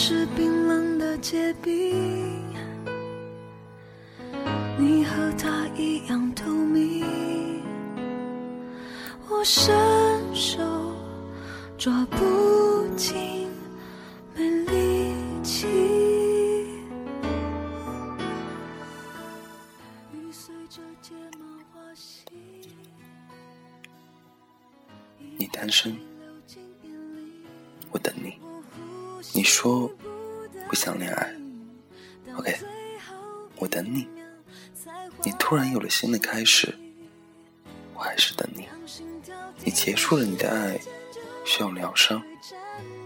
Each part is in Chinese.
是冰冷的结冰，你和他一样透明，我伸手抓不紧，没力气。雨随着睫毛滑行你单身，我等你。你说不想恋爱，OK，我等你。你突然有了新的开始，我还是等你。你结束了你的爱，需要疗伤，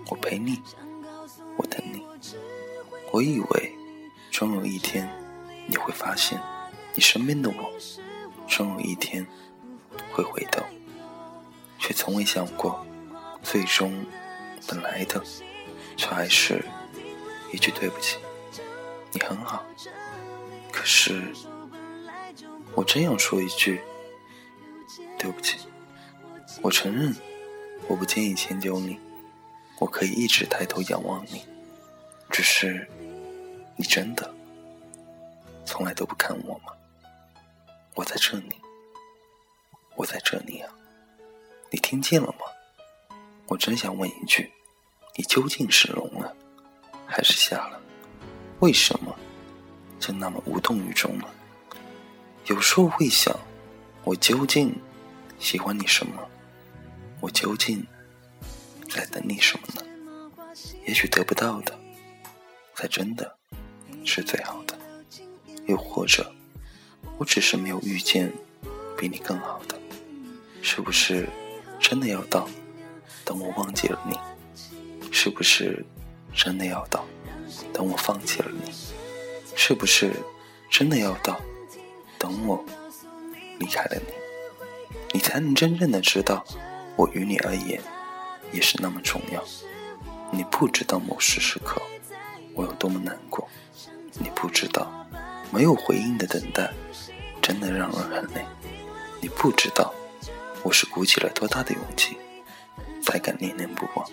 我陪你，我等你。我以为终有一天你会发现，你身边的我，终有一天会回头，却从未想过，最终本来的。却还是一句对不起，你很好，可是我真要说一句对不起。我承认我不介意迁就你，我可以一直抬头仰望你，只是你真的从来都不看我吗？我在这里，我在这里啊，你听见了吗？我真想问一句。你究竟是聋了，还是瞎了？为什么就那么无动于衷呢？有时候会想，我究竟喜欢你什么？我究竟在等你什么呢？也许得不到的，才真的是最好的。又或者，我只是没有遇见比你更好的。是不是真的要到等我忘记了你？是不是真的要到等我放弃了你？是不是真的要到等我离开了你，你才能真正的知道我与你而言也是那么重要？你不知道某时时刻我有多么难过，你不知道没有回应的等待真的让人很累，你不知道我是鼓起了多大的勇气才敢念念不忘。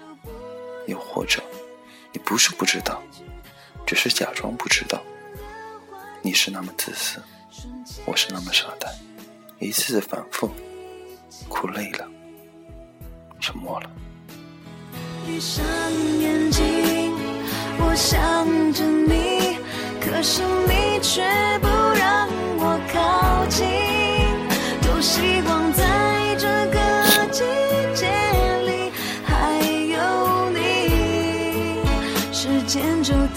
又或者，你不是不知道，只是假装不知道。你是那么自私，我是那么傻蛋，一次次反复，哭累了，沉默了。闭上眼睛，我想着你，可是你却不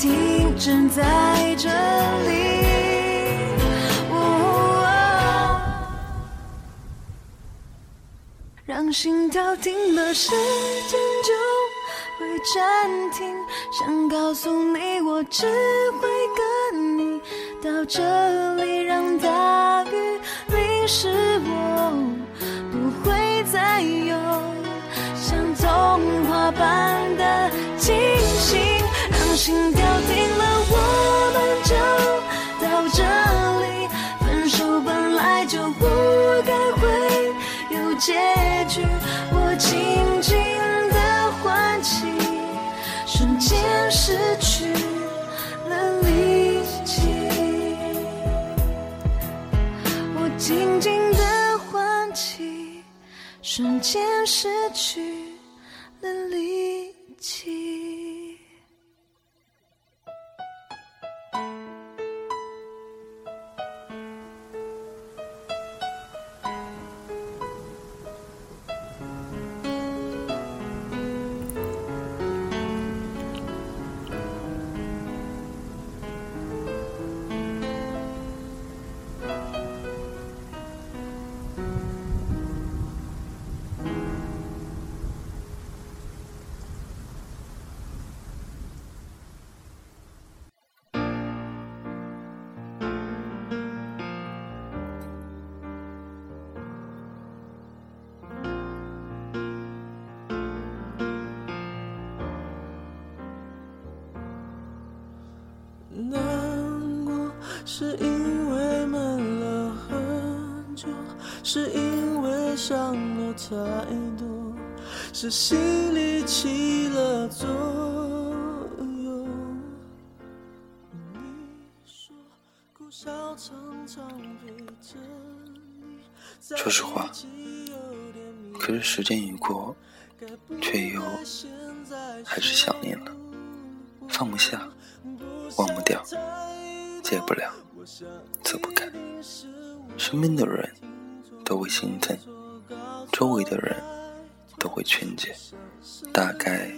停止在这里。让心跳停了，时间就会暂停。想告诉你，我只会跟你到这里，让大雨淋湿我，瞬间失去了力气。我静静的唤起，瞬间失去了力气。是因为闷了很久，是因为想太多，是心里起了作用。你说，苦笑常常陪着你。说实话，可是时间已过，却又还是想念了，放不下，忘不掉，戒不了。走不开。身边的人都会心疼，周围的人都会劝解，大概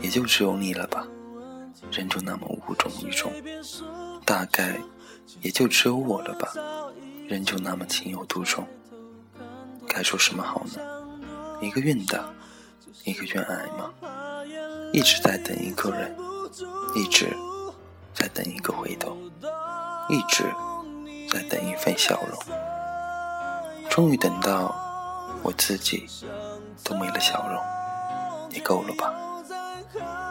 也就只有你了吧，人就那么无中于衷，大概也就只有我了吧，人就那么情有独钟。该说什么好呢？一个愿打，一个愿挨吗？一直在等一个人，一直在等一个回头，一直在等一份笑容。终于等到我自己都没了笑容，也够了吧？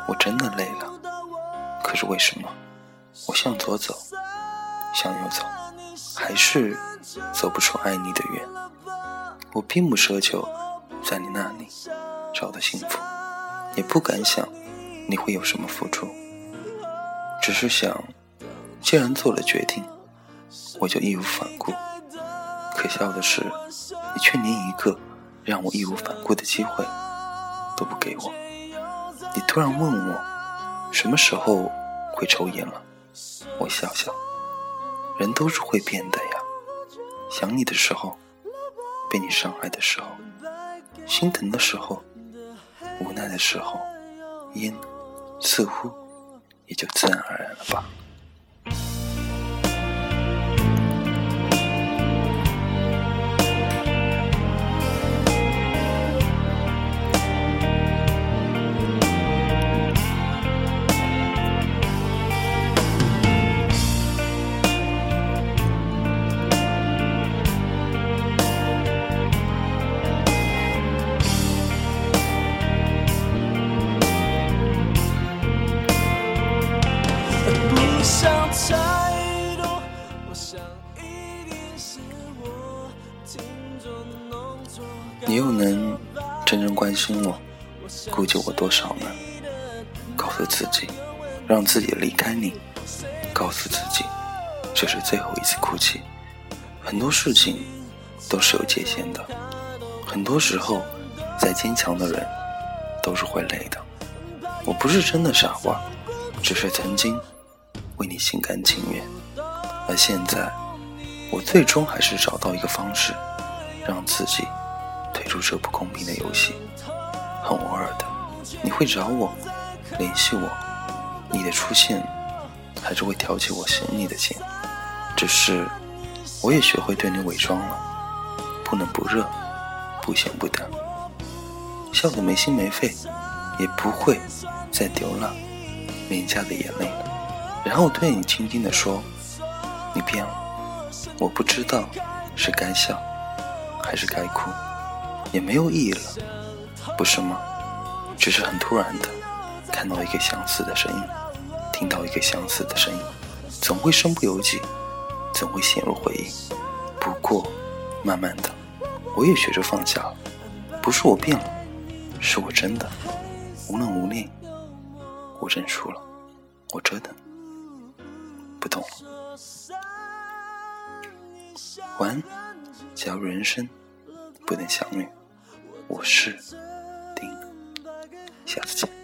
我真的累了，可是为什么我向左走，向右走，还是走不出爱你的远？我并不奢求在你那里找到幸福，也不敢想你会有什么付出，只是想，既然做了决定，我就义无反顾。可笑的是，你却连一个让我义无反顾的机会都不给我。你突然问我什么时候会抽烟了，我笑笑，人都是会变的呀。想你的时候。被你伤害的时候，心疼的时候，无奈的时候，烟似乎也就自然而然了吧。你又能真正关心我、顾及我多少呢？告诉自己，让自己离开你；告诉自己，这是最后一次哭泣。很多事情都是有界限的，很多时候，再坚强的人都是会累的。我不是真的傻瓜，只是曾经为你心甘情愿，而现在，我最终还是找到一个方式，让自己。退出这不公平的游戏，很偶尔的，你会找我，联系我，你的出现还是会挑起我心里的心。只是我也学会对你伪装了，不冷不热，不咸不淡，笑得没心没肺，也不会再流了廉价的眼泪了。然后对你轻轻地说：“你变了。”我不知道是该笑还是该哭。也没有意义了，不是吗？只是很突然的，看到一个相似的身影，听到一个相似的声音，总会身不由己，总会陷入回忆。不过，慢慢的，我也学着放下了。不是我变了，是我真的无能无念。我认输了，我折腾不懂了。晚安，假如人生不能相遇。我是丁，下次见。